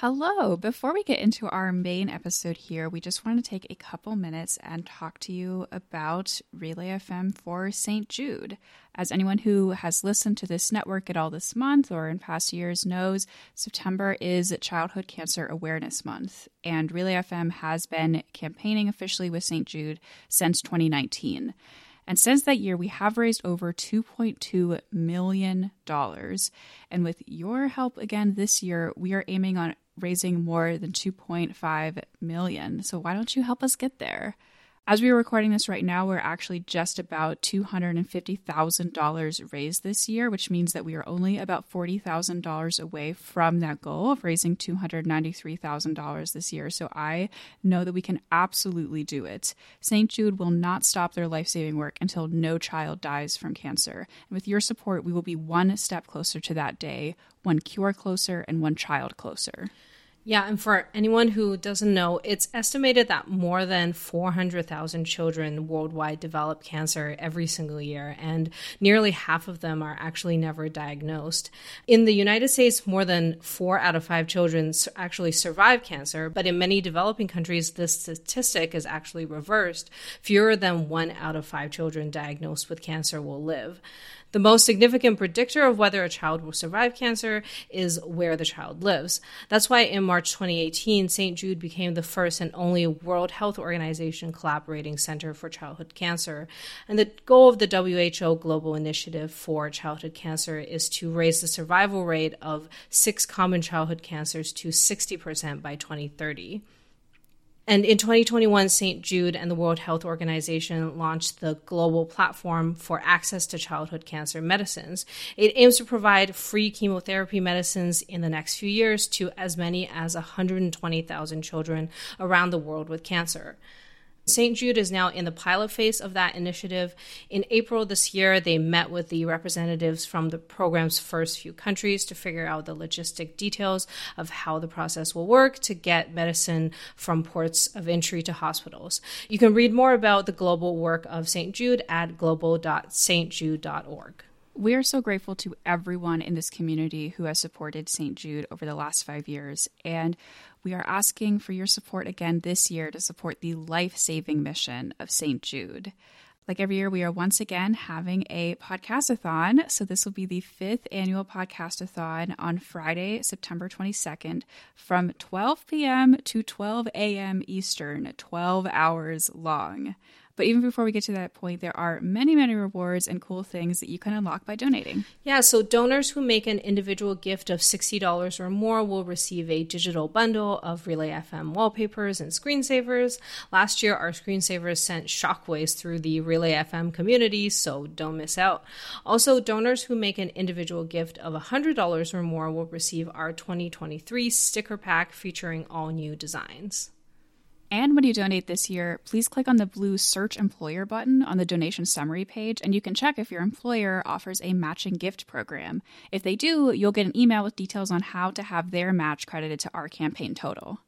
Hello. Before we get into our main episode here, we just want to take a couple minutes and talk to you about Relay FM for St. Jude. As anyone who has listened to this network at all this month or in past years knows, September is Childhood Cancer Awareness Month, and Relay FM has been campaigning officially with St. Jude since 2019. And since that year, we have raised over $2.2 million. And with your help again this year, we are aiming on raising more than 2.5 million. So why don't you help us get there? As we are recording this right now, we're actually just about $250,000 raised this year, which means that we are only about $40,000 away from that goal of raising $293,000 this year. So I know that we can absolutely do it. St. Jude will not stop their life saving work until no child dies from cancer. And with your support, we will be one step closer to that day, one cure closer, and one child closer. Yeah, and for anyone who doesn't know, it's estimated that more than 400,000 children worldwide develop cancer every single year, and nearly half of them are actually never diagnosed. In the United States, more than four out of five children actually survive cancer, but in many developing countries, this statistic is actually reversed. Fewer than one out of five children diagnosed with cancer will live. The most significant predictor of whether a child will survive cancer is where the child lives. That's why in March 2018, St. Jude became the first and only World Health Organization collaborating center for childhood cancer. And the goal of the WHO Global Initiative for Childhood Cancer is to raise the survival rate of six common childhood cancers to 60% by 2030. And in 2021, St. Jude and the World Health Organization launched the global platform for access to childhood cancer medicines. It aims to provide free chemotherapy medicines in the next few years to as many as 120,000 children around the world with cancer. St. Jude is now in the pilot phase of that initiative. In April this year, they met with the representatives from the program's first few countries to figure out the logistic details of how the process will work to get medicine from ports of entry to hospitals. You can read more about the global work of St. Jude at global.stjude.org. We are so grateful to everyone in this community who has supported St. Jude over the last five years. And we are asking for your support again this year to support the life saving mission of St. Jude. Like every year, we are once again having a podcastathon. So, this will be the fifth annual podcastathon on Friday, September 22nd from 12 p.m. to 12 a.m. Eastern, 12 hours long. But even before we get to that point, there are many, many rewards and cool things that you can unlock by donating. Yeah, so donors who make an individual gift of $60 or more will receive a digital bundle of Relay FM wallpapers and screensavers. Last year, our screensavers sent shockwaves through the Relay FM community, so don't miss out. Also, donors who make an individual gift of $100 or more will receive our 2023 sticker pack featuring all new designs. And when you donate this year, please click on the blue Search Employer button on the donation summary page, and you can check if your employer offers a matching gift program. If they do, you'll get an email with details on how to have their match credited to our campaign total.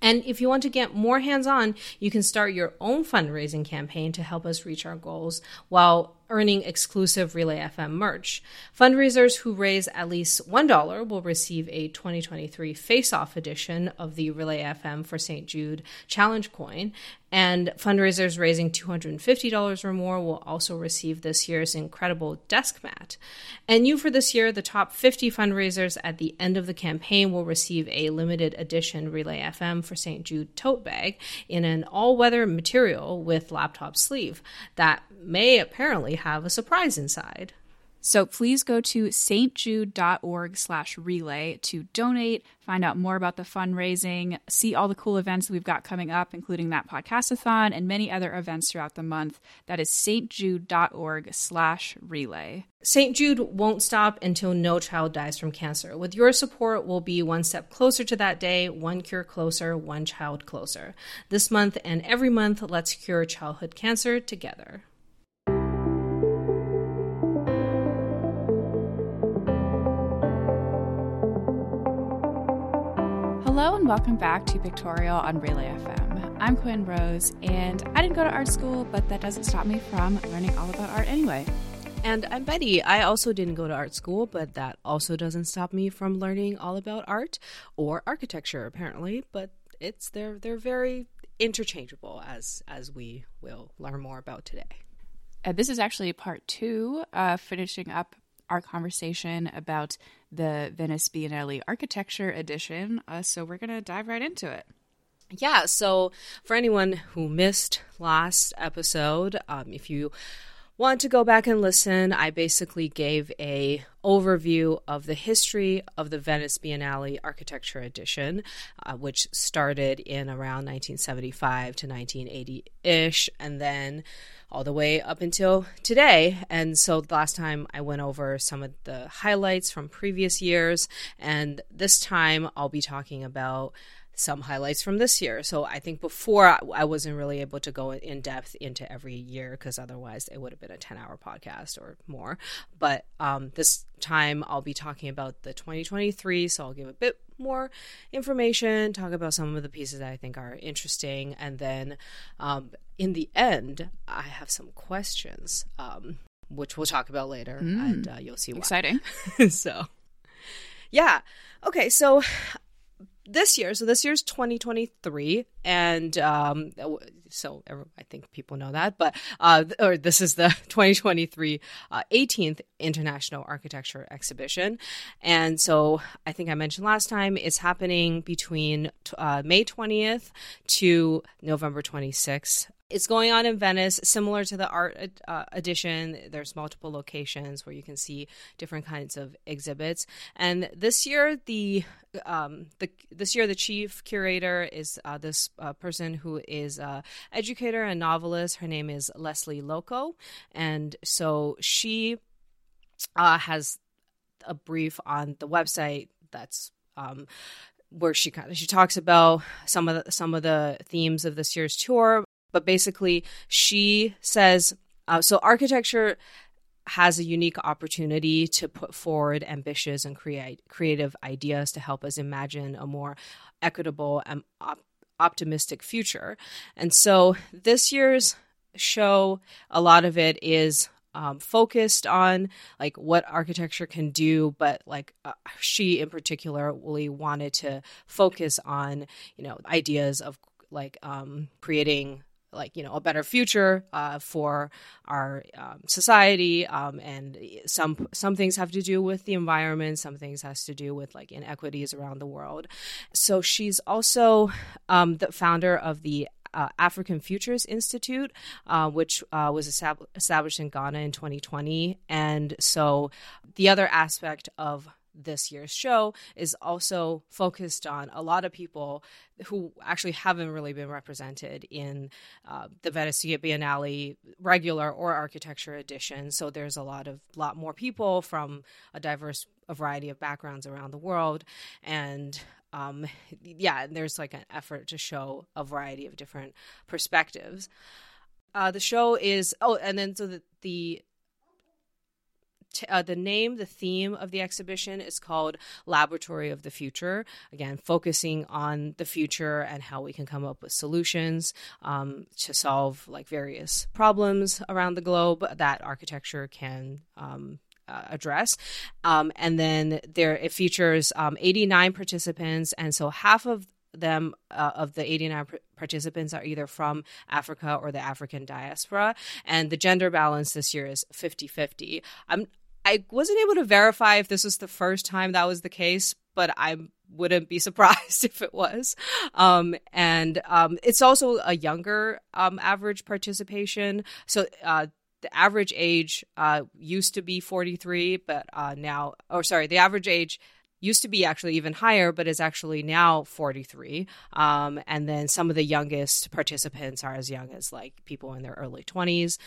And if you want to get more hands on, you can start your own fundraising campaign to help us reach our goals while earning exclusive Relay FM merch. Fundraisers who raise at least $1 will receive a 2023 Face Off edition of the Relay FM for St. Jude Challenge coin, and fundraisers raising $250 or more will also receive this year's incredible desk mat. And you for this year, the top 50 fundraisers at the end of the campaign will receive a limited edition Relay FM for St. Jude tote bag in an all weather material with laptop sleeve that may apparently have a surprise inside. So please go to stjude.org slash relay to donate, find out more about the fundraising, see all the cool events we've got coming up, including that podcastathon and many other events throughout the month. That is stjude.org slash relay. St. Jude won't stop until no child dies from cancer. With your support, we'll be one step closer to that day, one cure closer, one child closer. This month and every month, let's cure childhood cancer together. Hello and welcome back to Pictorial on Relay FM. I'm Quinn Rose, and I didn't go to art school, but that doesn't stop me from learning all about art anyway. And I'm Betty. I also didn't go to art school, but that also doesn't stop me from learning all about art or architecture, apparently. But it's they're they're very interchangeable as as we will learn more about today. Uh, this is actually part two, uh, finishing up our conversation about the Venice Biennale Architecture Edition. Uh, so we're going to dive right into it. Yeah, so for anyone who missed last episode, um, if you want to go back and listen, I basically gave a overview of the history of the Venice Biennale Architecture Edition, uh, which started in around 1975 to 1980 ish, and then all the way up until today. And so last time I went over some of the highlights from previous years, and this time I'll be talking about some highlights from this year. So I think before I wasn't really able to go in depth into every year because otherwise it would have been a 10 hour podcast or more. But um, this time I'll be talking about the 2023. So I'll give a bit more information, talk about some of the pieces that I think are interesting. And then um, in the end, I have some questions, um, which we'll talk about later. Mm, and uh, you'll see why. Exciting. so, yeah. Okay. So this year, so this year's 2023, and um, so I think people know that, but uh, or this is the 2023 uh, 18th International Architecture Exhibition, and so I think I mentioned last time it's happening between uh, May 20th to November 26th it's going on in Venice, similar to the art uh, edition. There's multiple locations where you can see different kinds of exhibits. And this year, the um, the this year the chief curator is uh, this uh, person who is a educator and novelist. Her name is Lesley Lokko, and so she uh, has a brief on the website that's um, where she kind of she talks about some of the some of the themes of this year's tour but basically, she says uh, so architecture has a unique opportunity to put forward ambitious and create creative ideas to help us imagine a more equitable and op- optimistic future. And so this year's show, a lot of it is um, focused on like what architecture can do, but like uh, she in particular really wanted to focus on you know ideas of like um, creating like you know a better future uh, for our um, society um, and some some things have to do with the environment some things has to do with like inequities around the world so she's also um, the founder of the uh, African Futures Institute, uh, which uh, was estab- established in Ghana in 2020. And so the other aspect of this year's show is also focused on a lot of people who actually haven't really been represented in uh, the Venice Biennale regular or architecture edition. So there's a lot of lot more people from a diverse a variety of backgrounds around the world, and um, yeah, there's like an effort to show a variety of different perspectives. Uh, the show is oh, and then so the, the t- uh, the name, the theme of the exhibition is called Laboratory of the Future. Again, focusing on the future and how we can come up with solutions um, to solve like various problems around the globe that architecture can um, uh, address. Um, and then there it features um, 89 participants, and so half of them uh, of the 89 participants are either from Africa or the African diaspora and the gender balance this year is 50-50. I'm I wasn't able to verify if this was the first time that was the case, but I wouldn't be surprised if it was. Um, and um, it's also a younger um, average participation. So uh, the average age uh, used to be 43, but uh, now, or sorry, the average age used to be actually even higher, but is actually now 43. Um, and then some of the youngest participants are as young as like people in their early 20s.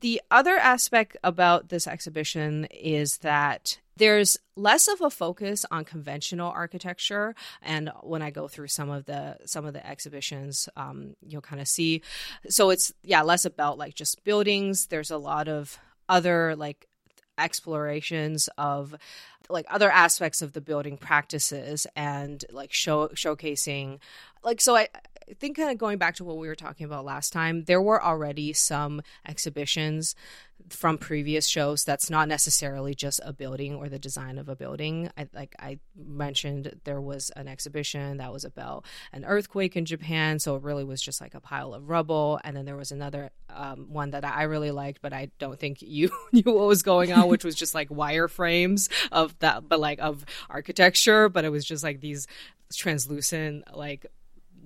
The other aspect about this exhibition is that there's less of a focus on conventional architecture and when i go through some of the some of the exhibitions um, you'll kind of see so it's yeah less about like just buildings there's a lot of other like explorations of like other aspects of the building practices and like show showcasing like so I I think kind of going back to what we were talking about last time, there were already some exhibitions from previous shows that's not necessarily just a building or the design of a building. I, like I mentioned, there was an exhibition that was about an earthquake in Japan, so it really was just like a pile of rubble. And then there was another um, one that I really liked, but I don't think you knew what was going on, which was just like wireframes of that, but like of architecture. But it was just like these translucent like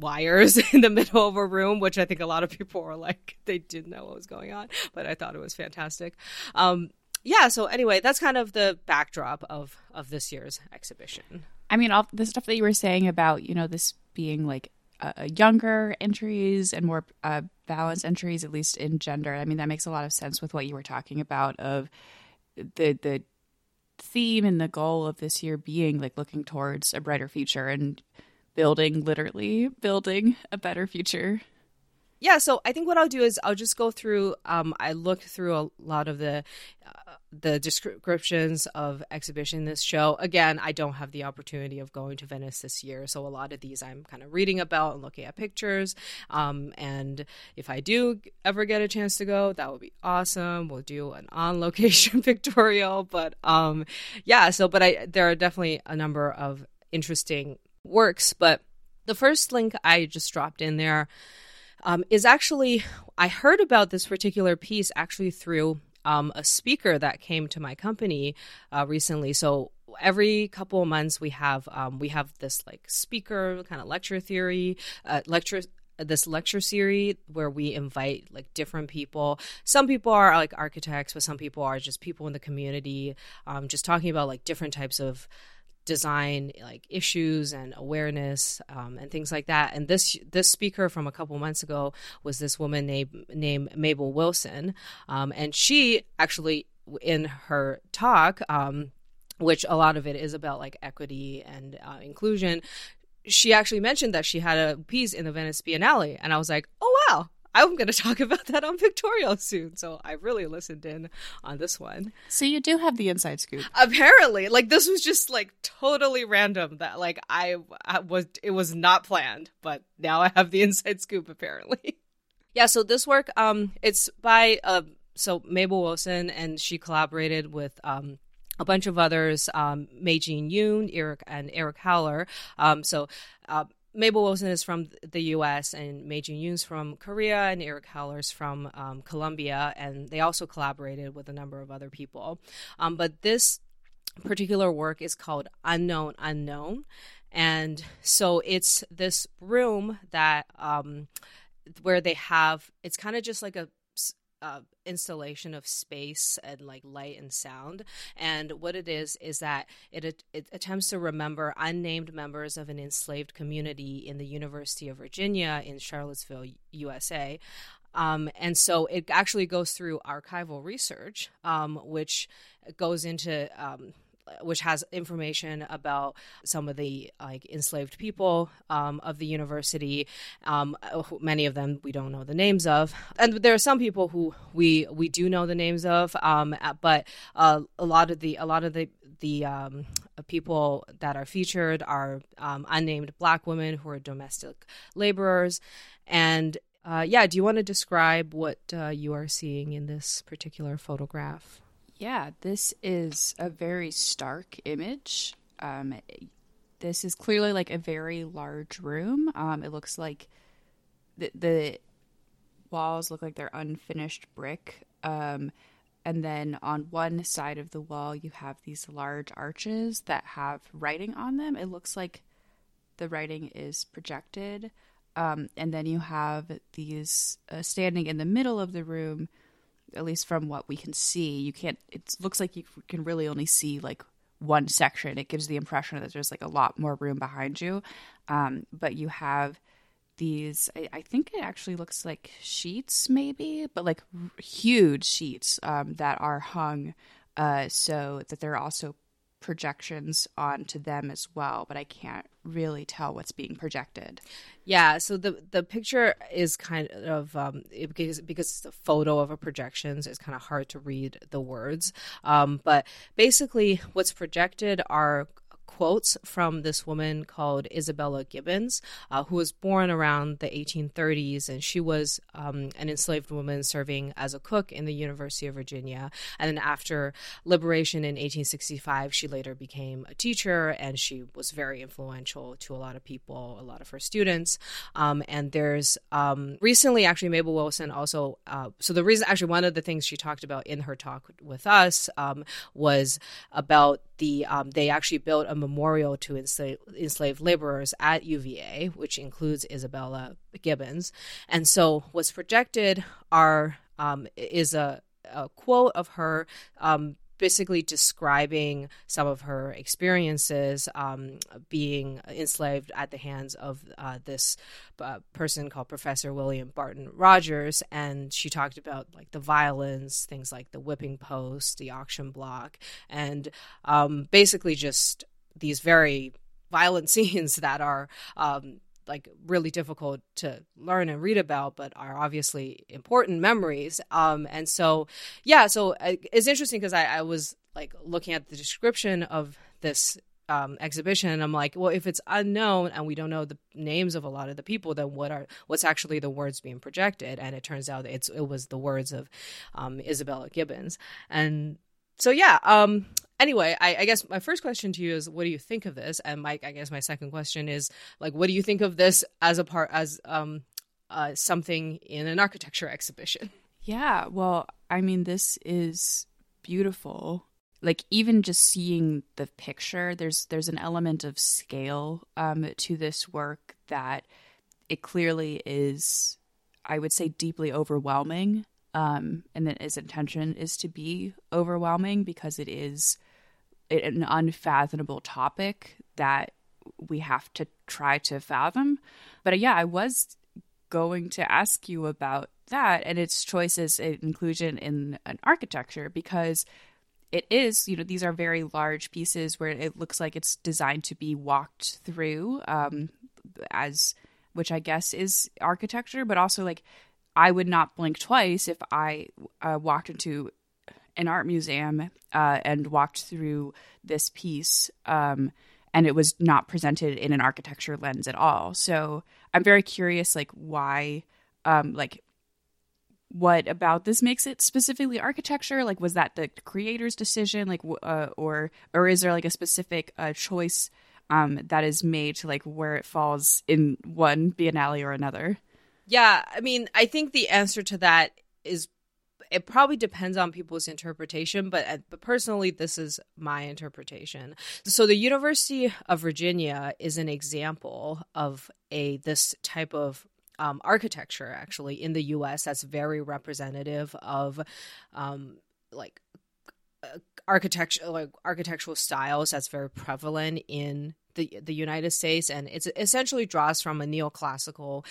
wires in the middle of a room, which I think a lot of people were like, they didn't know what was going on, but I thought it was fantastic. Um, yeah, so anyway, that's kind of the backdrop of of this year's exhibition. I mean, all the stuff that you were saying about you know this being like uh, younger entries and more uh, balanced entries, at least in gender. I mean, that makes a lot of sense with what you were talking about of the the theme and the goal of this year being like looking towards a brighter future and building, literally building a better future. Yeah, so I think what I'll do is I'll just go through. Um, I looked through a lot of the uh, the descriptions of exhibition this show. Again, I don't have the opportunity of going to Venice this year, so a lot of these I'm kind of reading about and looking at pictures. Um, and if I do ever get a chance to go, that would be awesome. We'll do an on location pictorial, but um, yeah. So, but I there are definitely a number of interesting works. But the first link I just dropped in there um, is actually, I heard about this particular piece actually through um, a speaker that came to my company uh, recently. So every couple of months we have um, we have this like speaker kind of lecture theory uh, lecture this lecture series where we invite like different people. Some people are like architects, but some people are just people in the community, um, just talking about like different types of design like issues and awareness um, and things like that. And this this speaker from a couple months ago was this woman named named mabel wilson um, and she actually in her talk um, which a lot of it is about like equity and uh, inclusion she actually mentioned that she had a piece in the venice biennale. And i was like oh wow I'm going to talk about that on Pictorial soon. So I really listened in on this one. So you do have the inside scoop. Apparently, like this was just like totally random that like I, I was it was not planned, but now I have the inside scoop apparently. yeah, so this work um it's by uh so Mabel Wilson and she collaborated with um a bunch of others, um, Meejin Yoon, Eric and Eric Höweler. Um, so uh, Mabel Wilson is from the U.S. and Meejin Yoon's from Korea and Eric Höweler's from um, Colombia, and they also collaborated with a number of other people. Um, but this particular work is called Unknown Unknown, and so it's this room that um, where they have it's kind of just like a uh, installation of space and like light and sound. And what it is is that it it attempts to remember unnamed members of an enslaved community in the University of Virginia in Charlottesville, USA. Um, and so it actually goes through archival research, um, which goes into um, which has information about some of the like enslaved people um, of the university. Um, many of them we don't know the names of, and there are some people who we we do know the names of. Um, but uh, a lot of the a lot of the the um, people that are featured are um, unnamed Black women who are domestic laborers, and uh, yeah, do you want to describe what uh, you are seeing in this particular photograph? Yeah, this is a very stark image. Um, this is clearly like a very large room. Um, it looks like the, the walls look like they're unfinished brick. Um, and then on one side of the wall, you have these large arches that have writing on them. It looks like the writing is projected. Um, and then you have these uh, standing in the middle of the room at least from what we can see, you can't. It looks like you can really only see like one section. It gives the impression that there's like a lot more room behind you, um, but you have these. I, I, think it actually looks like sheets, maybe, but like r- huge sheets um, that are hung uh, so that they're also projections onto them as well, but I can't really tell what's being projected. Yeah, so the the picture is kind of um, because because it's a photo of a projection, so it's kind of hard to read the words. Um, but basically, what's projected are quotes from this woman called Isabella Gibbons, uh, who was born around the 1830s, and she was um, an enslaved woman serving as a cook in the University of Virginia. And then after liberation in 1865, she later became a teacher, and she was very influential to a lot of people, a lot of her students. Um, and there's um, recently, actually, Mabel Wilson also. Uh, so the reason, actually, one of the things she talked about in her talk with us um, was about the um, they actually built a memorial to enslaved, laborers at UVA, which includes Isabella Gibbons. And so, what's projected are um, is a, a, quote of her um, basically describing some of her experiences um, being enslaved at the hands of uh, this uh, person called Professor William Barton Rogers, and she talked about like the violence, things like the whipping post, the auction block, and um, basically just these very violent scenes that are um, like really difficult to learn and read about, but are obviously important memories. Um, and so, yeah, so uh, it's interesting because I, I was like looking at the description of this um, exhibition and i'm like well if it's unknown and we don't know the names of a lot of the people then what are what's actually the words being projected and it turns out it's it was the words of um, isabella gibbons and so yeah um anyway, I, I, guess my first question to you is, what do you think of this? And Mike, I guess my second question is, like, what do you think of this as a part as um uh, something in an architecture exhibition? Yeah, well, I mean, this is beautiful. Like even just seeing the picture, there's there's an element of scale um, to this work that it clearly is, I would say, deeply overwhelming. Um, and that its intention is to be overwhelming because it is an unfathomable topic that we have to try to fathom. But uh, yeah, I was going to ask you about that and its choices and inclusion in an architecture because it is, you know, these are very large pieces where it looks like it's designed to be walked through um, as, which I guess is architecture, but also like I would not blink twice if I uh, walked into an art museum uh, and walked through this piece, um, and it was not presented in an architecture lens at all. So I'm very curious, like why, um, like what about this makes it specifically architecture? Like, was that the creator's decision, like, uh, or or is there like a specific uh, choice um, that is made to like where it falls in one biennale or another? Yeah, I mean, I think the answer to that is it probably depends on people's interpretation, but, uh, but personally, this is my interpretation. So the University of Virginia is an example of a this type of um, architecture actually in the U.S. that's very representative of um, like uh, architecture like architectural styles that's very prevalent in the the United States, and it essentially draws from a neoclassical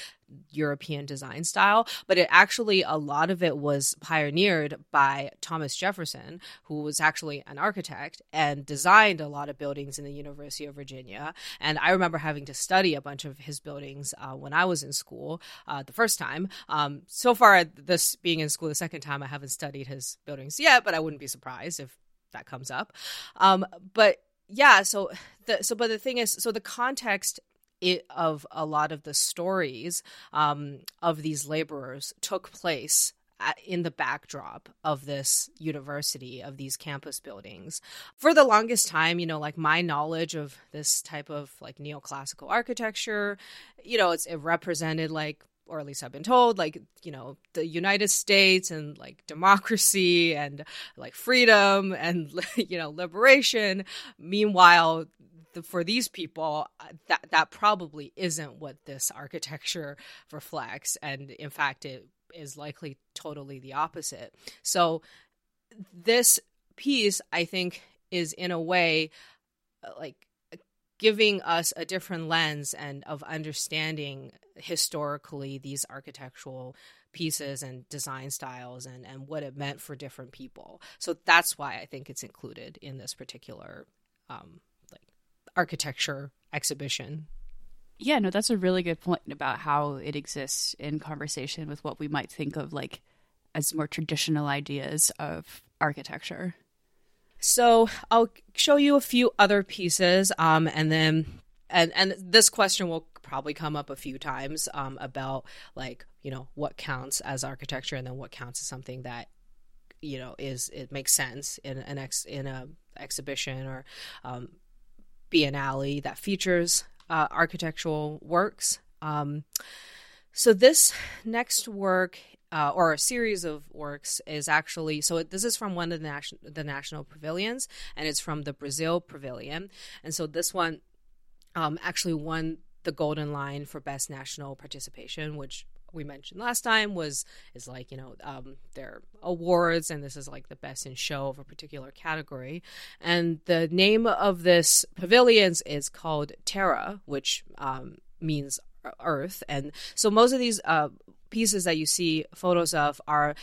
European design style. But it actually a lot of it was pioneered by Thomas Jefferson, who was actually an architect and designed a lot of buildings in the University of Virginia. And I remember having to study a bunch of his buildings uh, when I was in school uh, the first time. Um, so far, this being in school the second time, I haven't studied his buildings yet, but I wouldn't be surprised if that comes up. Um, but yeah, so the so but the thing is, so the context it, of a lot of the stories um, of these laborers took place in the backdrop of this university of these campus buildings. For the longest time you know like my knowledge of this type of like neoclassical architecture you know it's it represented like or at least I've been told, like, you know, the United States and like democracy and like freedom and, you know, liberation. Meanwhile, the, for these people, uh, that, that probably isn't what this architecture reflects. And in fact, it is likely totally the opposite. So, this piece, I think, is in a way uh, like giving us a different lens and of understanding historically these architectural pieces and design styles and, and what it meant for different people. So that's why I think it's included in this particular um, like architecture exhibition. Yeah, no, that's a really good point about how it exists in conversation with what we might think of like as more traditional ideas of architecture. So I'll show you a few other pieces, um, and then and and this question will probably come up a few times um, about like you know what counts as architecture and then what counts as something that you know is it makes sense in an ex in a exhibition or um, biennale that features uh, architectural works. Um, so this next work uh, or a series of works is actually so this is from one of the national the national pavilions and it's from the Brazil pavilion and so this one um, actually won the golden lion for best national participation which we mentioned last time was is like you know um, their awards and this is like the best in show of a particular category. And the name of this pavilions is called terra which um, means earth. And so most of these uh, pieces that you see photos of are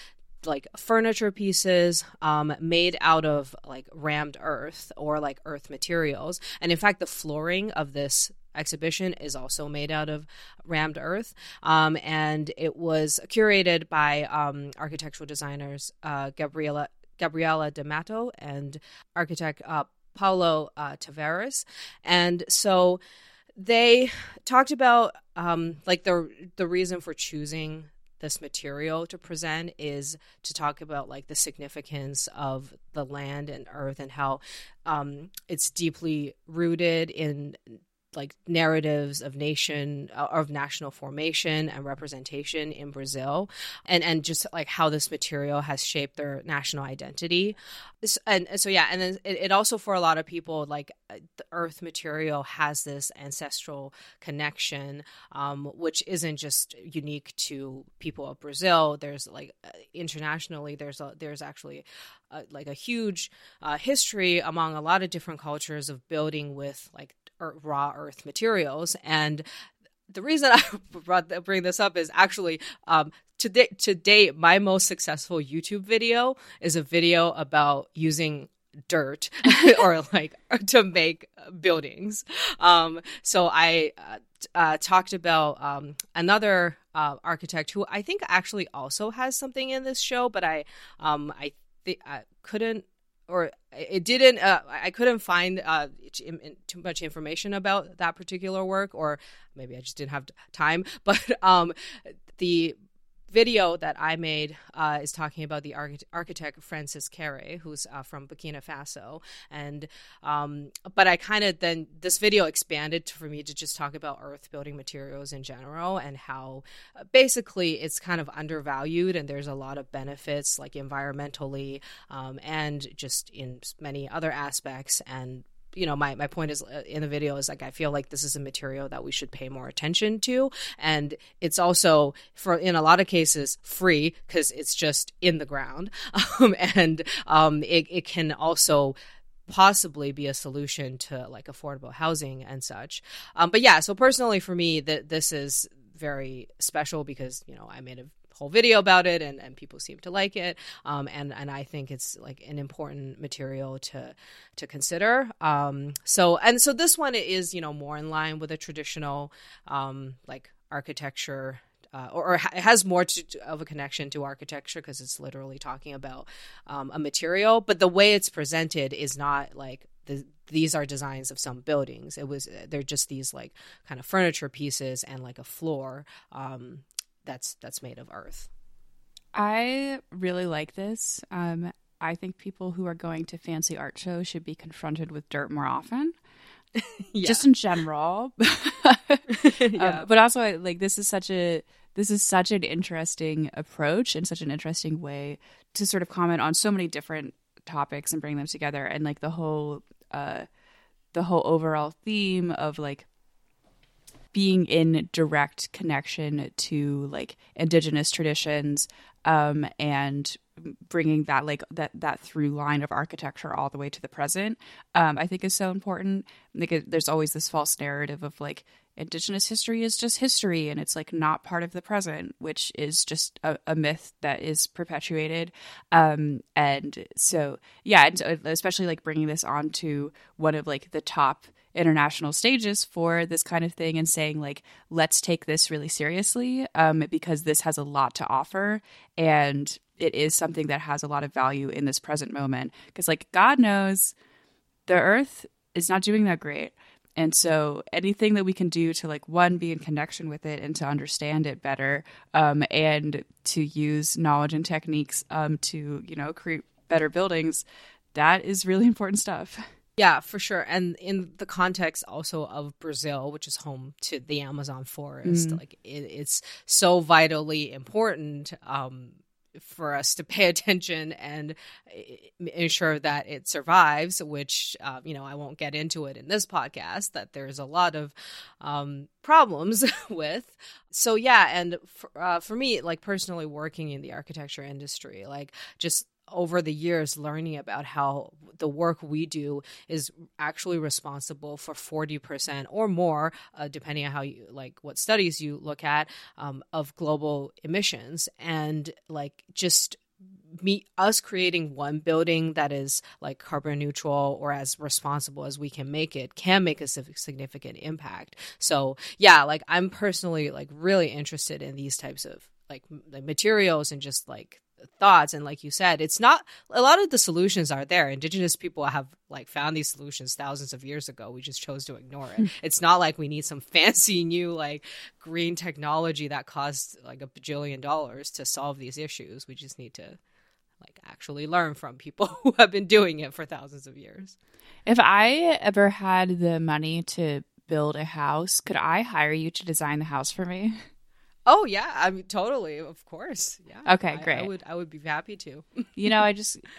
like furniture pieces um, made out of like rammed earth or like earth materials and in fact the flooring of this exhibition is also made out of rammed earth. Um, and it was curated by um, architectural designers uh, Gabriela, Gabriela de Matos and architect uh, Paulo uh, Tavares. And so they talked about um, like the the reason for choosing this material to present is to talk about like the significance of the land and earth and how um, it's deeply rooted in like narratives of nation uh, of national formation and representation in Brazil and and just like how this material has shaped their national identity. And, so yeah and then it, it, also for a lot of people like uh, the earth material has this ancestral connection um, which isn't just unique to people of Brazil. There's like uh, internationally there's a there's actually like a huge uh, history among a lot of different cultures of building with like raw earth materials. And the reason I brought bring this up is actually um, to, date, to date, my most successful YouTube video is a video about using dirt or like to make buildings. Um, so I uh, uh, talked about um, another uh, architect who I think actually also has something in this show, but I um, I th- I couldn't or it didn't uh, i couldn't find uh, too much information about that particular work or maybe i just didn't have time but um, the video that I made uh, is talking about the architect Francis Kéré, who's uh, from Burkina Faso, and um, but I kind of then this video expanded for me to just talk about earth building materials in general and how uh, basically it's kind of undervalued and there's a lot of benefits like environmentally um, and just in many other aspects. And you know my, my point is uh, in the video is like i feel like this is a material that we should pay more attention to. And it's also for in a lot of cases free because it's just in the ground. Um, and um, it, it can also possibly be a solution to like affordable housing and such. Um, but yeah so personally for me that this is very special because you know i made a whole video about it and, and people seem to like it. Um, and and I think it's like an important material to to consider. Um, so and so this one is you know more in line with a traditional um, like architecture uh, or, or, it has more to, of a connection to architecture because it's literally talking about um, a material. But the way it's presented is not like the, these are designs of some buildings. It was they're just these like kind of furniture pieces and like a floor um, that's that's made of earth. I really like this. Um, I think people who are going to fancy art shows should be confronted with dirt more often. yeah. Just in general, yeah. um, but also like this is such a this is such an interesting approach and such an interesting way to sort of comment on so many different topics and bring them together and like the whole uh the whole overall theme of like being in direct connection to like indigenous traditions um, and bringing that like that that through line of architecture all the way to the present um, i think is so important. Like there's always this false narrative of like indigenous history is just history and it's like not part of the present which is just a, a myth that is perpetuated. Um, and so yeah and so especially like bringing this on to one of like the top international stages for this kind of thing and saying like let's take this really seriously um, because this has a lot to offer and it is something that has a lot of value in this present moment. Because, like, God knows the earth is not doing that great. And so anything that we can do to like one be in connection with it and to understand it better, um, and to use knowledge and techniques um, to you know create better buildings, that is really important stuff. Yeah, for sure. And in the context also of Brazil, which is home to the Amazon forest, mm. like it, it's so vitally important um, for us to pay attention and eh, ensure that it survives, which, uh, you know, I won't get into it in this podcast, that there's a lot of um, problems with. So, yeah. And for, uh, for me, like personally working in the architecture industry, like just over the years learning about how the work we do is actually responsible for 40% or more uh, depending on how you like what studies you look at um, of global emissions. And like just me us creating one building that is like carbon neutral or as responsible as we can make it can make a significant impact. So yeah like i'm personally like really interested in these types of like materials and just like thoughts and like you said it's not a lot of the solutions are there. Indigenous people have like found these solutions thousands of years ago. We just chose to ignore it. It's not like we need some fancy new like green technology that costs like a bajillion dollars to solve these issues. We just need to like actually learn from people who have been doing it for thousands of years. If i ever had the money to build a house could i hire you to design the house for me Oh yeah, I mean totally, of course. Yeah. Okay, I, great. I would I would be happy to. You know, I just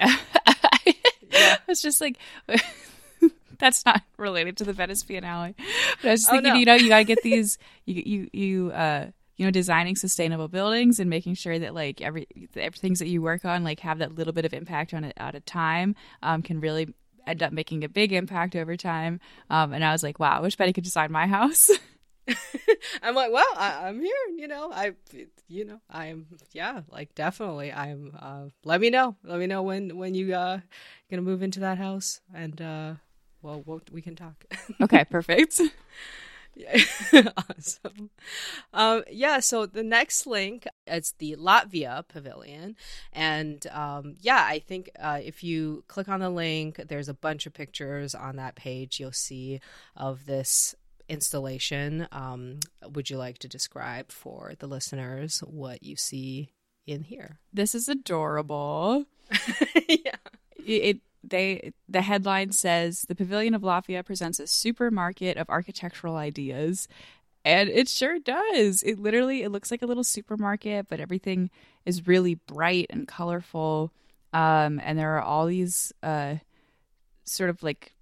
yeah. was just like that's not related to the Venice Biennale. But I was just oh, thinking, no. you know, you gotta get these you you you uh you know designing sustainable buildings and making sure that like every things that you work on like have that little bit of impact on it at a time um, can really end up making a big impact over time um, and i was like wow i wish betty could design my house I'm like, well, I, am here. You know, I, you know, I'm, yeah, like definitely. I'm. Uh, let me know. Let me know when when you uh gonna move into that house, and uh, well, we'll we can talk. okay, perfect. Yeah, awesome. Um, yeah, so the next link it's the Latvia Pavilion, and um, yeah, I think uh, if you click on the link, there's a bunch of pictures on that page. You'll see of this installation. Um, would you like to describe for the listeners what you see in here? This is adorable. yeah. It they the headline says the Pavilion of Latvia presents a supermarket of architectural ideas. And it sure does. It literally it looks like a little supermarket, but everything is really bright and colorful. Um, and there are all these uh, sort of like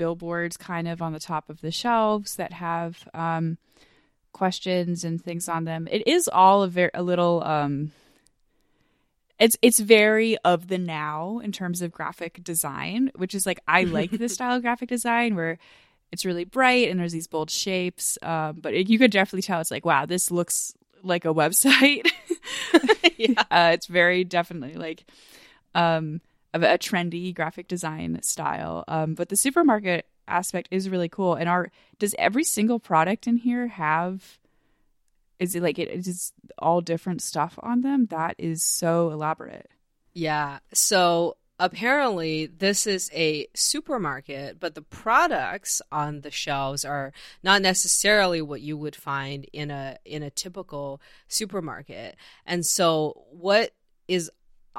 billboards kind of on the top of the shelves that have um, questions and things on them. It is all a very a little um, it's it's very of the now in terms of graphic design, which is like I like this style of graphic design where it's really bright and there's these bold shapes. Um, but it, you could definitely tell it's like wow, this looks like a website. yeah, uh, it's very definitely like um, of a trendy graphic design style. Um, but the supermarket aspect is really cool. And our does every single product in here have? Is it like it is all different stuff on them? That is so elaborate. Yeah. So apparently this is a supermarket but the products on the shelves are not necessarily what you would find in a in a typical supermarket and so what is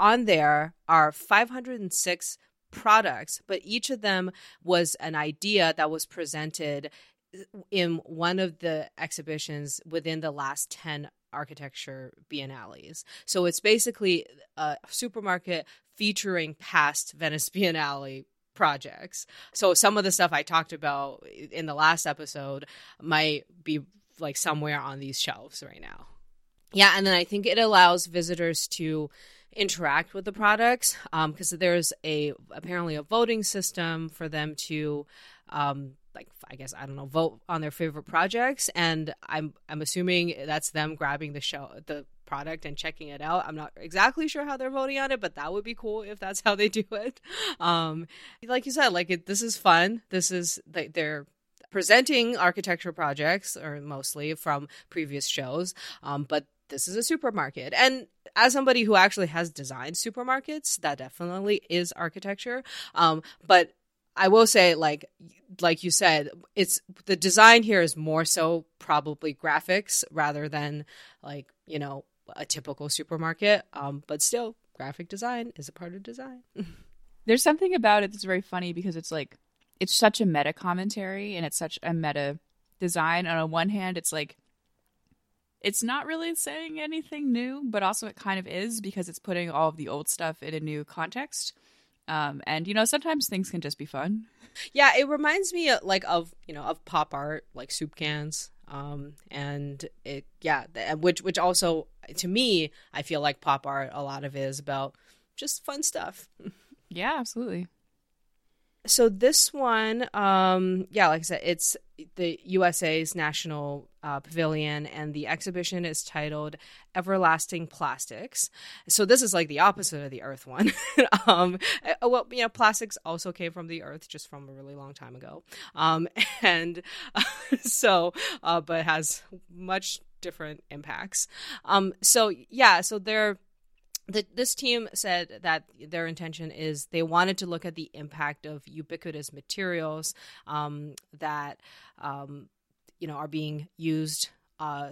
on there are 506 products, but each of them was an idea that was presented in one of the exhibitions within the last 10 architecture biennales. So it's basically a supermarket featuring past Venice Biennale projects. So some of the stuff I talked about in the last episode might be like somewhere on these shelves right now. Yeah, and then I think it allows visitors to interact with the products because um, there's a apparently a voting system for them to um, like I guess I don't know vote on their favorite projects and I'm I'm assuming that's them grabbing the show the product and checking it out. I'm not exactly sure how they're voting on it, but that would be cool if that's how they do it. Um, like you said, like it, this is fun. This is they're presenting architecture projects or mostly from previous shows, um, but this is a supermarket. And as somebody who actually has designed supermarkets, that definitely is architecture. Um, but I will say, like, like you said, it's the design here is more so probably graphics rather than like you know a typical supermarket. Um, but still, graphic design is a part of design. There's something about it that's very funny because it's like it's such a meta commentary and it's such a meta design. On one hand, it's like it's not really saying anything new, but also it kind of is because it's putting all of the old stuff in a new context. Um, and you know, sometimes things can just be fun. Yeah, it reminds me like of you know of pop art, like soup cans. Um, and it yeah, which which also to me, I feel like pop art a lot of it is about just fun stuff. Yeah, absolutely so this one um yeah like i said it's the usa's national uh, pavilion and the exhibition is titled everlasting plastics. So this is like the opposite of the earth one. Um uh, well you know plastics also came from the earth just from a really long time ago. Um and uh, so uh but has much different impacts. Um so yeah so they're the, this team said that their intention is they wanted to look at the impact of ubiquitous materials um, that um, you know are being used uh,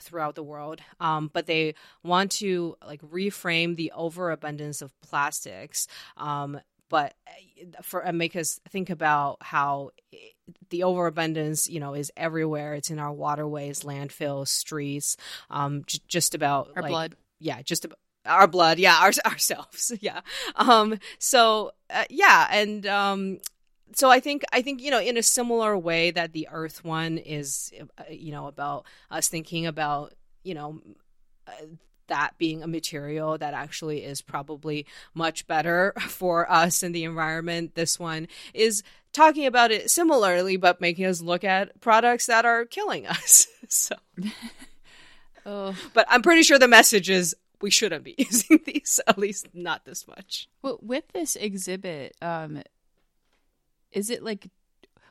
throughout the world, um, but they want to like reframe the overabundance of plastics. Um, but uh, for and make us think about how the overabundance, you know, is everywhere. It's in our waterways, landfills, streets, um, j- just about our like, blood. Yeah, just about our blood yeah our, ourselves yeah um so uh, yeah and um so i think i think you know in a similar way that the earth one is uh, you know about us thinking about you know uh, that being a material that actually is probably much better for us and the environment this one is talking about it similarly but making us look at products that are killing us so Oh. But I'm pretty sure the message is we shouldn't be using these, at least not this much. Well, with this exhibit, um, is it like,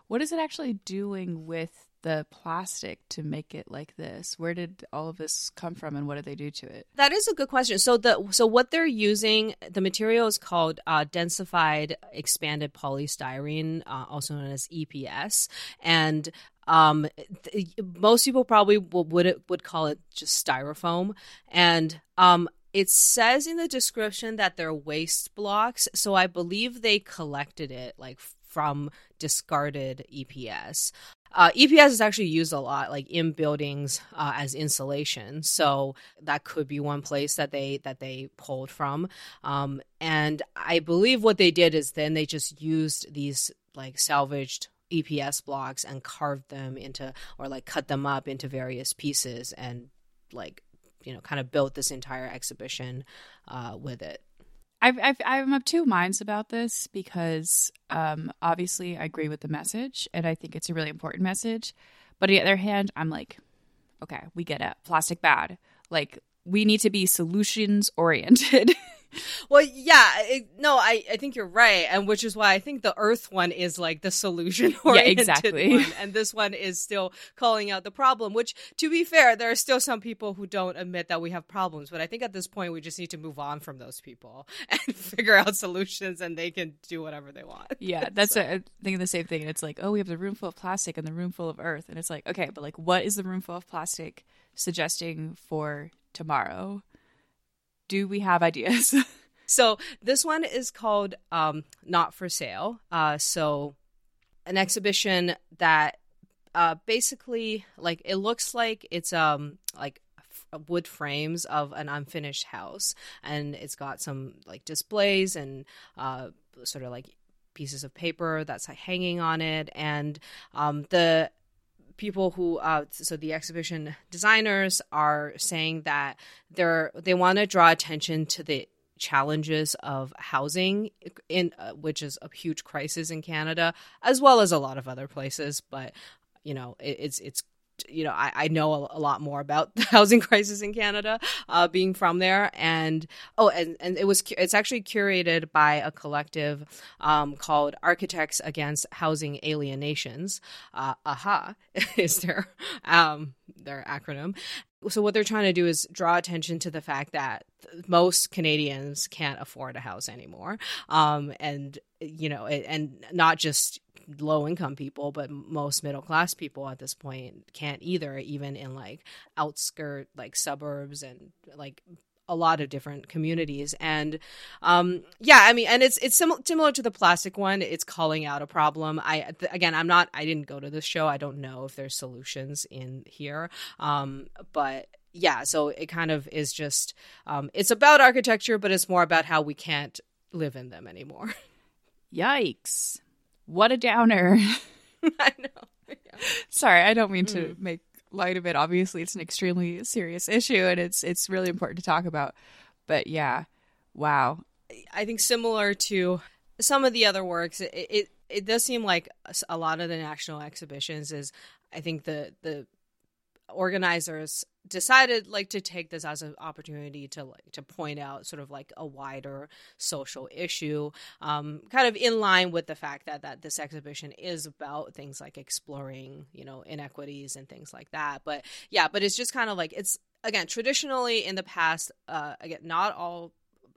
what is it actually doing with the plastic to make it like this? Where did all of this come from, and what did they do to it? That is a good question. So the so what they're using, the material is called uh, densified expanded polystyrene, uh, also known as EPS, and um, th- most people probably would would call it just styrofoam, and um, it says in the description that they're waste blocks. So I believe they collected it like from discarded EPS. Uh, EPS is actually used a lot, like in buildings uh, as insulation. So that could be one place that they that they pulled from. Um, and I believe what they did is then they just used these like salvaged EPS blocks and carved them into or like cut them up into various pieces and like you know kind of built this entire exhibition uh, with it. I've, I've, I'm of two minds about this because um, obviously I agree with the message and I think it's a really important message. But on the other hand, I'm like, okay, we get it. Plastic bad. Like, we need to be solutions oriented. well, yeah, it, no, I, I think you're right, and which is why I think the Earth one is like the solution oriented yeah, exactly. one, and this one is still calling out the problem. Which, to be fair, there are still some people who don't admit that we have problems, but I think at this point we just need to move on from those people and figure out solutions, and they can do whatever they want. Yeah, that's so. a, I'm thinking the same thing. And it's like, oh, we have the room full of plastic and the room full of Earth, and it's like, okay, but like, what is the room full of plastic suggesting for tomorrow? Do we have ideas? so this one is called um, Not for Sale. Uh, so an exhibition that uh, basically like it looks like it's um like wood frames of an unfinished house and it's got some like displays and uh, sort of like pieces of paper that's like, hanging on it and um, the people who uh, so the exhibition designers are saying that they're they want to draw attention to the challenges of housing in uh, which is a huge crisis in Canada as well as a lot of other places but you know it, it's it's you know, I, I know a, a, lot more about the housing crisis in Canada, uh, being from there. And oh, and, and it was it's actually curated by a collective um, called Architects Against Housing Alienations. Uh, AHA is their um, their acronym, so what they're trying to do is draw attention to the fact that most Canadians can't afford a house anymore, um, and you know, and not just low income people, but most middle class people at this point can't either, even in like outskirt like suburbs and like a lot of different communities. And um yeah i mean and it's it's sim- similar to the plastic one. It's calling out a problem. I th- again i'm not i didn't go to this show. I don't know if there's solutions in here. Um but yeah so it kind of is just um it's about architecture but it's more about how we can't live in them anymore. Yikes. What a downer. I know. Yeah. sorry i don't mean to mm. make light of it. Obviously, it's an extremely serious issue, and it's it's really important to talk about. But yeah, wow. I think similar to some of the other works, it it, it does seem like a lot of the national exhibitions is. I think the the organizers decided like to take this as an opportunity to like to point out sort of like a wider social issue um, kind of in line with the fact that that this exhibition is about things like exploring you know inequities and things like that. But yeah but it's just kind of like it's again traditionally in the past uh again not all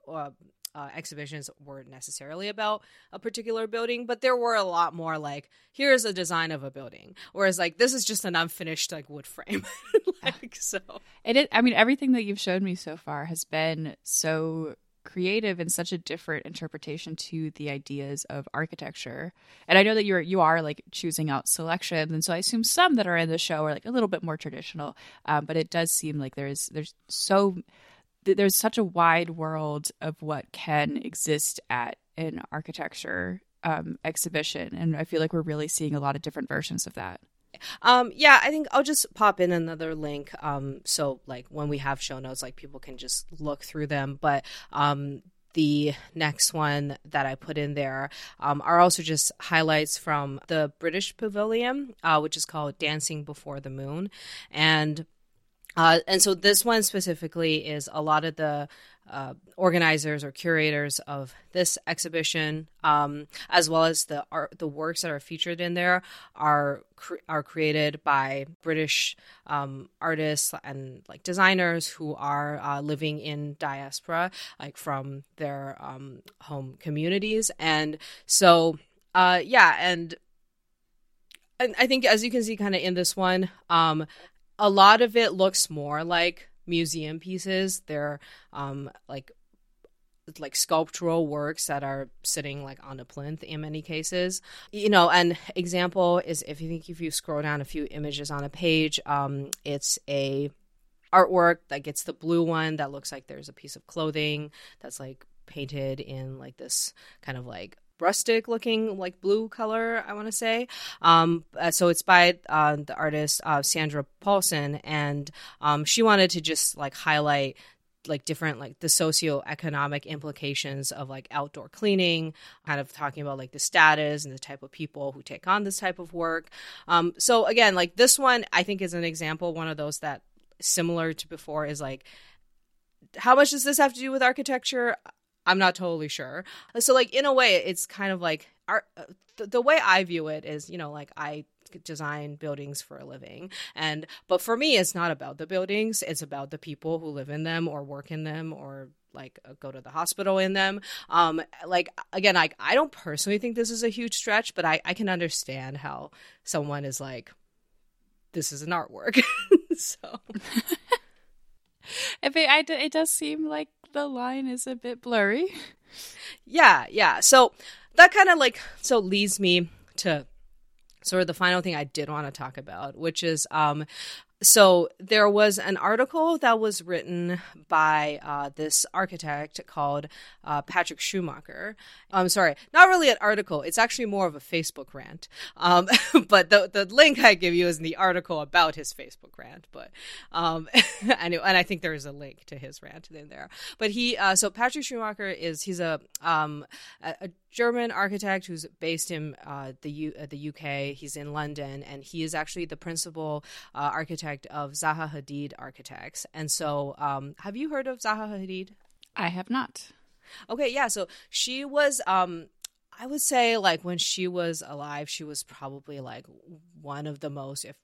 uh, uh, exhibitions weren't necessarily about a particular building, but there were a lot more like, here's a design of a building, whereas like this is just an unfinished like wood frame. like so, it is. I mean, everything that you've showed me so far has been so creative and such a different interpretation to the ideas of architecture. And I know that you're you are like choosing out selections, and so I assume some that are in the show are like a little bit more traditional. Um, but it does seem like there's there's so there's such a wide world of what can exist at an architecture um, exhibition, and I feel like we're really seeing a lot of different versions of that. Um, yeah, I think I'll just pop in another link. Um, so like when we have show notes, like people can just look through them. But um, the next one that I put in there um, are also just highlights from the British Pavilion, uh, which is called Dancing Before the Moon, and uh, and so this one specifically is a lot of the uh, organizers or curators of this exhibition, um, as well as the art, the works that are featured in there, are cre- are created by British um, artists and like designers who are uh, living in diaspora, like from their um, home communities, and so uh, yeah, and and I think as you can see, kind of in this one, um, a lot of it looks more like museum pieces. They're um, like like sculptural works that are sitting like on a plinth in many cases you know an example is if you think if you scroll down a few images on a page um it's a artwork that gets the blue one that looks like there's a piece of clothing that's like painted in like this kind of like rustic looking like blue color i want to say. Um, uh, so it's by uh, the artist uh, Sandra Poulson and um, she wanted to just like highlight like different like the socioeconomic implications of like outdoor cleaning kind of talking about like the status and the type of people who take on this type of work. Um, so again like this one i think is an example one of those that similar to before is like how much does this have to do with architecture I'm not totally sure. So like in a way it's kind of like art uh, the, the way I view it is, you know, like I design buildings for a living. And but for me it's not about the buildings. It's about the people who live in them or work in them or like uh, go to the hospital in them. Um like again like i don't personally think this is a huge stretch but i i can understand how someone is like this is an artwork. So it, I, it does seem like the line is a bit blurry. Yeah, yeah. So that kind of like so leads me to sort of the final thing I did want to talk about, which is um so there was an article that was written by uh, this architect called uh, Patrik Schumacher. I'm sorry, not really an article. It's actually more of a Facebook rant. Um, but the the link I give you is in the article about his Facebook rant. But um, and, and I think there is a link to his rant in there. But he uh, so Patrik Schumacher is he's a um, a, a German architect who's based in uh, the U- uh, the UK. He's in London, and he is actually the principal uh, architect of Zaha Hadid Architects. And so, um, have you heard of Zaha Hadid? I have not. Okay, yeah. So she was, um, I would say, like when she was alive, she was probably like one of the most, if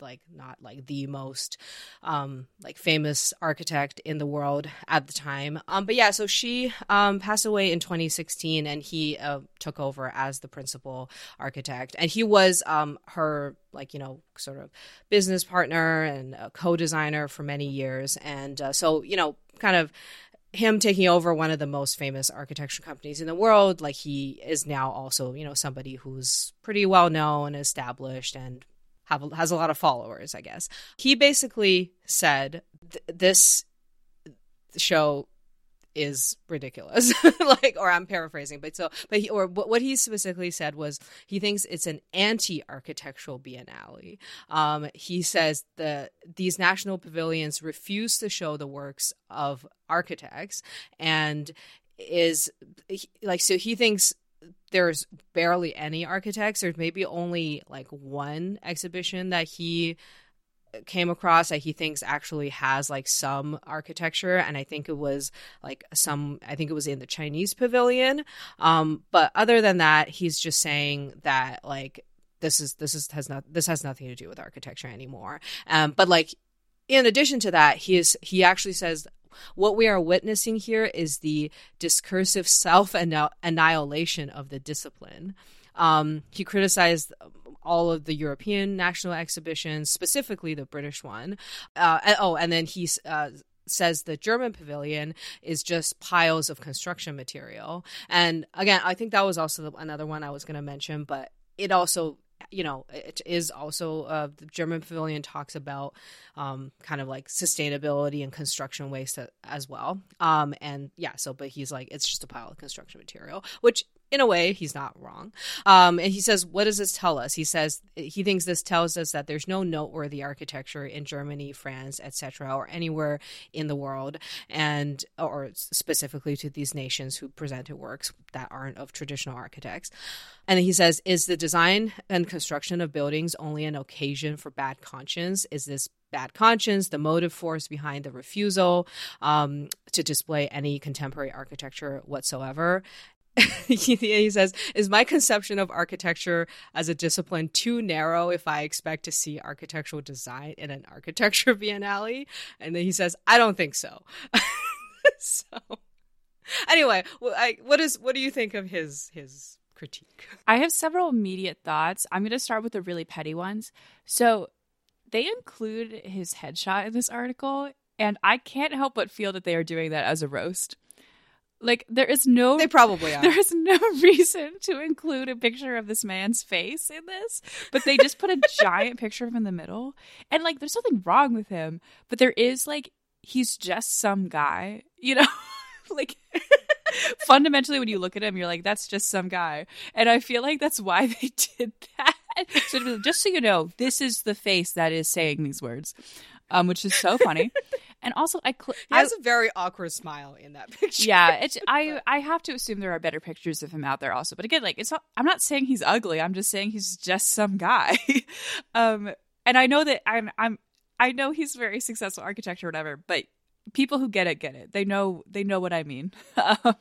like not like the most um like famous architect in the world at the time. Um but yeah so she um passed away in 2016 and he uh, took over as the principal architect. And he was um her like you know sort of business partner and co-designer for many years. And uh, so you know kind of him taking over one of the most famous architecture companies in the world like he is now also you know somebody who's pretty well known and established and have has a lot of followers, I guess. He basically said this show is ridiculous like or i'm paraphrasing but so but he or what he specifically said was he thinks it's an anti-architectural biennale um he says that these national pavilions refuse to show the works of architects and is like so he thinks there's barely any architects. There's maybe only like one exhibition that he came across that he thinks actually has like some architecture and i think it was like some i think it was in the chinese pavilion um but other than that he's just saying that like this is this is has not this has nothing to do with architecture anymore um but like in addition to that he is he actually says what we are witnessing here is the discursive self annihilation of the discipline. Um, he criticized all of the European national exhibitions, specifically the British one. Uh, and, oh, and then he uh, says the German pavilion is just piles of construction material. And again, I think that was also another one I was going to mention, but it also you know, it is also uh, the German pavilion talks about um, kind of like sustainability and construction waste as well. Um, and yeah, so but he's like, it's just a pile of construction material, which in a way, he's not wrong. Um, and he says, What does this tell us? He says he thinks this tells us that there's no noteworthy architecture in Germany, France, etc., or anywhere in the world, and or specifically to these nations who presented works that aren't of traditional architects. And he says, Is the design and construction of buildings only an occasion for bad conscience? Is this bad conscience, the motive force behind the refusal um, to display any contemporary architecture whatsoever. he says, Is my conception of architecture as a discipline too narrow if I expect to see architectural design in an architecture biennale? And then he says, I don't think so. so, anyway, I, what is what do you think of his his critique? I have several immediate thoughts. I'm going to start with the really petty ones. So, they include his headshot in this article, and I can't help but feel that they are doing that as a roast. Like there is no They probably are. There is no reason to include a picture of this man's face in this, but they just put a giant picture of him in the middle. And like there's nothing wrong with him, but there is like he's just some guy, you know? like fundamentally when you look at him you're like that's just some guy. And I feel like that's why they did that. So just so you know, this is the face that is saying these words. Um, which is so funny. And also, I cl- he has I, a very awkward smile in that picture. Yeah, it's I I have to assume there are better pictures of him out there also. But again, like it's not, I'm not saying he's ugly. I'm just saying he's just some guy. um, and I know that I'm I'm I know he's very successful architect or whatever, but people who get it get it. They know they know what I mean. um,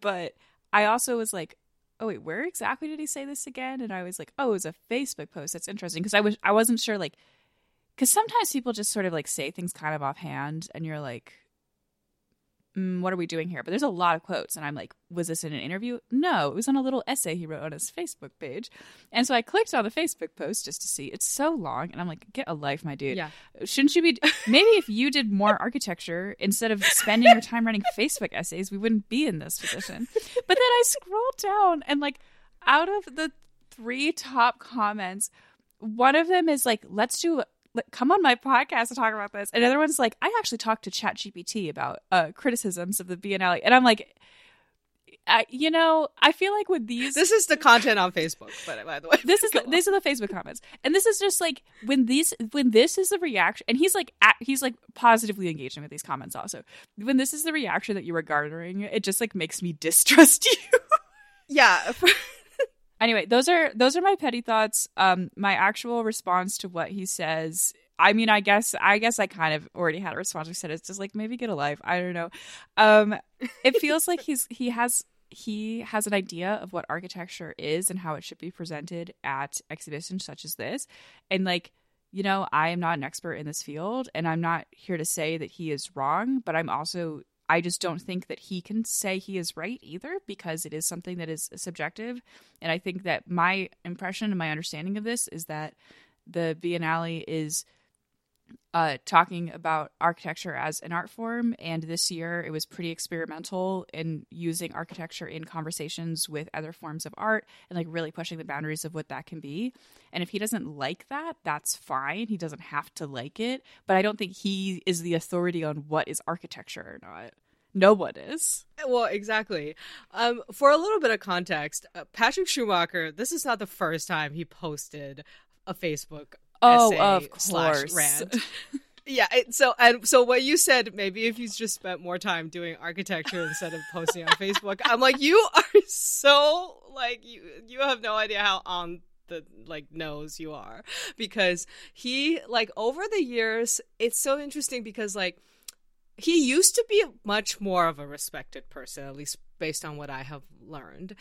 but I also was like, oh wait, where exactly did he say this again? And I was like, oh, it was a Facebook post. That's interesting because I was I wasn't sure like because sometimes people just sort of like say things kind of offhand and you're like mm, what are we doing here? But there's a lot of quotes and i'm like was this in an interview? No it was on a little essay he wrote on his facebook page. And so i clicked on the facebook post just to see. It's so long and i'm like get a life my dude. Yeah. Shouldn't you be maybe if you did more architecture instead of spending your time writing facebook essays we wouldn't be in this position. But then i scrolled down and like out of the three top comments one of them is like let's do come on my podcast to talk about this. And other one's like, I actually talked to ChatGPT about uh, criticisms of the Biennale, and I'm like, I, you know, I feel like with these, this is the content on Facebook. But by the way, this is the, these are the Facebook comments, and this is just like when these when this is the reaction, and he's like at, he's like positively engaging with these comments. Also, when this is the reaction that you are garnering, it just like makes me distrust you. yeah. Anyway, those are those are my petty thoughts. Um, my actual response to what he says. I mean, I guess I guess I kind of already had a response. I said it's just like maybe get a life. I don't know. Um, it feels like he's he has he has an idea of what architecture is and how it should be presented at exhibitions such as this, and like you know, I am not an expert in this field and I'm not here to say that he is wrong, but I'm also I just don't think that he can say he is right either because it is something that is subjective. And I think that my impression and my understanding of this is that the Biennale is uh, talking about architecture as an art form. And this year it was pretty experimental in using architecture in conversations with other forms of art and like really pushing the boundaries of what that can be. And if he doesn't like that, that's fine. He doesn't have to like it. But I don't think he is the authority on what is architecture or not. No one is. Well, exactly. Um, for a little bit of context, uh, Patrik Schumacher, this is not the first time he posted a Facebook oh, of course. rant. yeah it, so and so what you said maybe if you just spent more time doing architecture instead of posting on facebook i'm like you are so like you you have no idea how on the like nose you are because he like over the years it's so interesting because like he used to be much more of a respected person at least based on what i have learned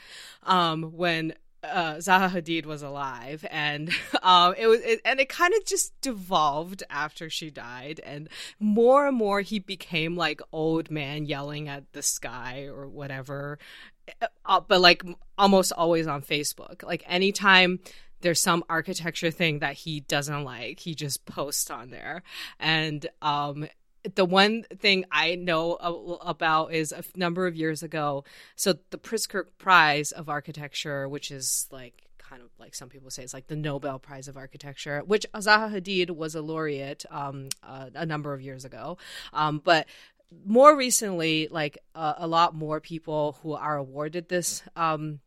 um when uh, Zaha Hadid was alive, and um, it was, it, and it kind of just devolved after she died, and more and more he became like old man yelling at the sky or whatever, uh, uh but like almost always on Facebook. Like anytime there's some architecture thing that he doesn't like, he just posts on there, and um, the one thing I know about is a number of years ago. So the Pritzker Prize of Architecture, which is like kind of like some people say it's like the Nobel Prize of Architecture, which Zaha Hadid was a laureate um, uh, a number of years ago. Um, but more recently, like uh, a lot more people who are awarded this um,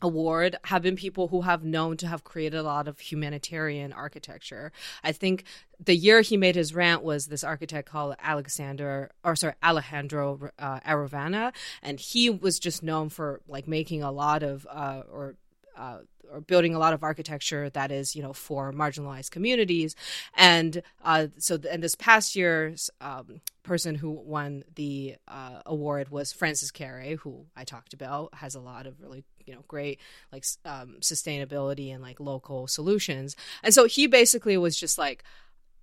award have been people who have known to have created a lot of humanitarian architecture. I think the year he made his rant was this architect called Alexander or sorry Alejandro uh, Aravena and he was just known for like making a lot of uh, or uh, or building a lot of architecture that is you know for marginalized communities and uh, so and this past year's um, person who won the uh, award was Francis Kéré who i talked about has a lot of really you know great like um, sustainability and like local solutions. And so he basically was just like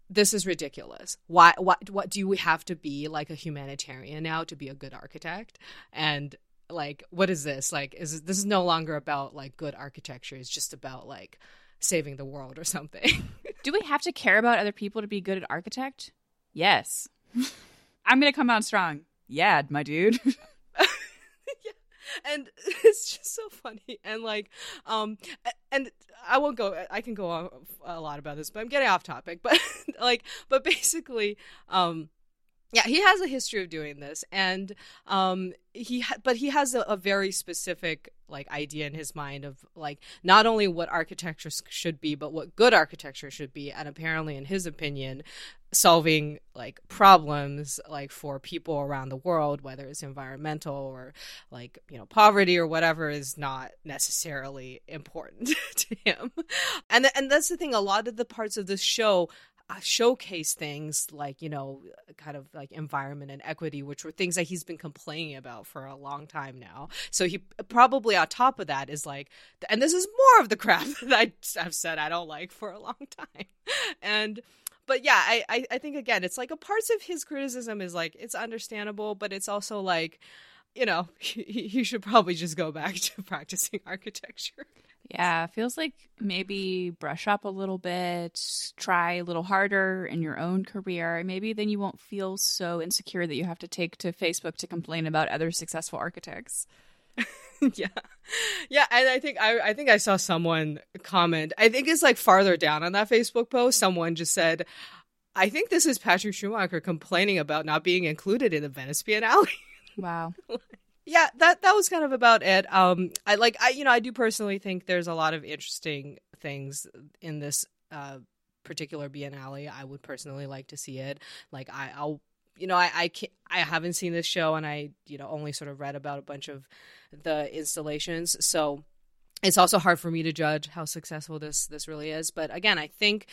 this is ridiculous. Why what what do we have to be like a humanitarian now to be a good architect? And like what is this? Like is this is no longer about like good architecture. It's just about like saving the world or something. Do we have to care about other people to be good at architect? Yes. I'm gonna come out strong. Yeah my dude. yeah. and it's just so funny. And like um and i won't go i can go on a lot about this but i'm getting off topic. But like but basically um yeah, he has a history of doing this, and um, he ha- but he has a, a, very specific like idea in his mind of like not only what architecture should be, but what good architecture should be, and apparently, in his opinion, solving like problems like for people around the world, whether it's environmental or like you know poverty or whatever, is not necessarily important to him. And th- and that's the thing. A lot of the parts of the show uh, showcase things like you know kind of like environment and equity which were things that he's been complaining about for a long time now so he probably on top of that is like and this is more of the crap that i have said i don't like for a long time and but yeah I, I i think again it's like a parts of his criticism is like it's understandable but it's also like you know he, he should probably just go back to practicing architecture yeah, feels like maybe brush up a little bit, try a little harder in your own career. Maybe then you won't feel so insecure that you have to take to Facebook to complain about other successful architects. yeah. Yeah, and I think I I think I saw someone comment. I think it's like farther down on that Facebook post, someone just said, I think this is Patrik Schumacher complaining about not being included in the Venice Biennale. Wow yeah, that that was kind of about it. Um, I like I you know I do personally think there's a lot of interesting things in this uh particular Biennale. I would personally like to see it. Like I, I'll you know I I can't, I haven't seen this show and I you know only sort of read about a bunch of the installations, so it's also hard for me to judge how successful this this really is. But again, I think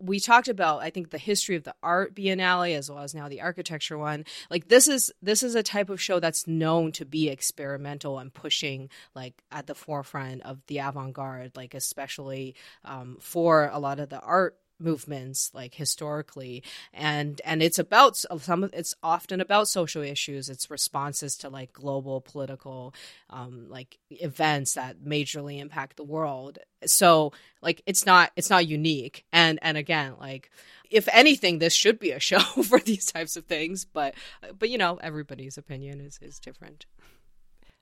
we talked about i think the history of the art biennale as well as now the architecture one like this is this is a type of show that's known to be experimental and pushing like at the forefront of the avant-garde like especially um, for a lot of the art movements like historically. And and it's about some of it's often about social issues. It's responses to like global political um like events that majorly impact the world. So like it's not it's not unique. And and again like if anything this should be a show for these types of things but but you know everybody's opinion is is different.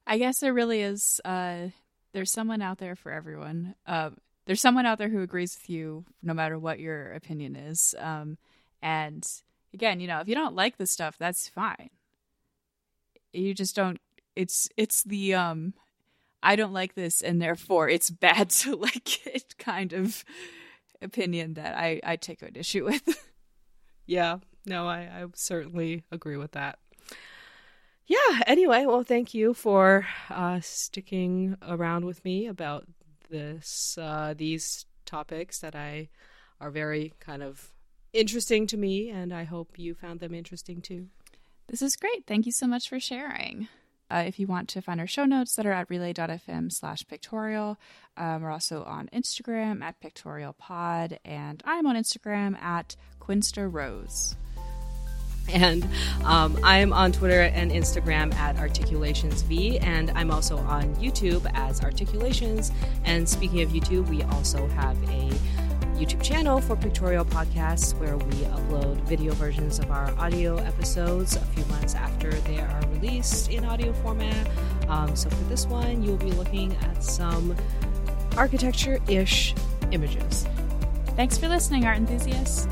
I guess there really is uh there's someone out there for everyone. Um there's someone out there who agrees with you no matter what your opinion is. Um, and again, you know, if you don't like this stuff, that's fine. You just don't. It's it's the um, I don't like this, and therefore it's bad to like it kind of opinion that I I take an issue with. yeah, no, I I certainly agree with that yeah anyway well thank you for uh, sticking around with me about this uh, these topics that I are very kind of interesting to me, and I hope you found them interesting too. This is great. Thank you so much for sharing. Uh, if you want to find our show notes that are at relay.fm slash pictorial, um, we're also on Instagram at pictorialpod, and I'm on Instagram at Quinsta Rose. And um, I'm on Twitter and Instagram at ArticulationsV, and I'm also on YouTube as Articulations. And speaking of YouTube, we also have a YouTube channel for Pictorial Podcasts where we upload video versions of our audio episodes a few months after they are released in audio format. Um, so for this one, you'll be looking at some architecture ish images. Thanks for listening, art enthusiasts.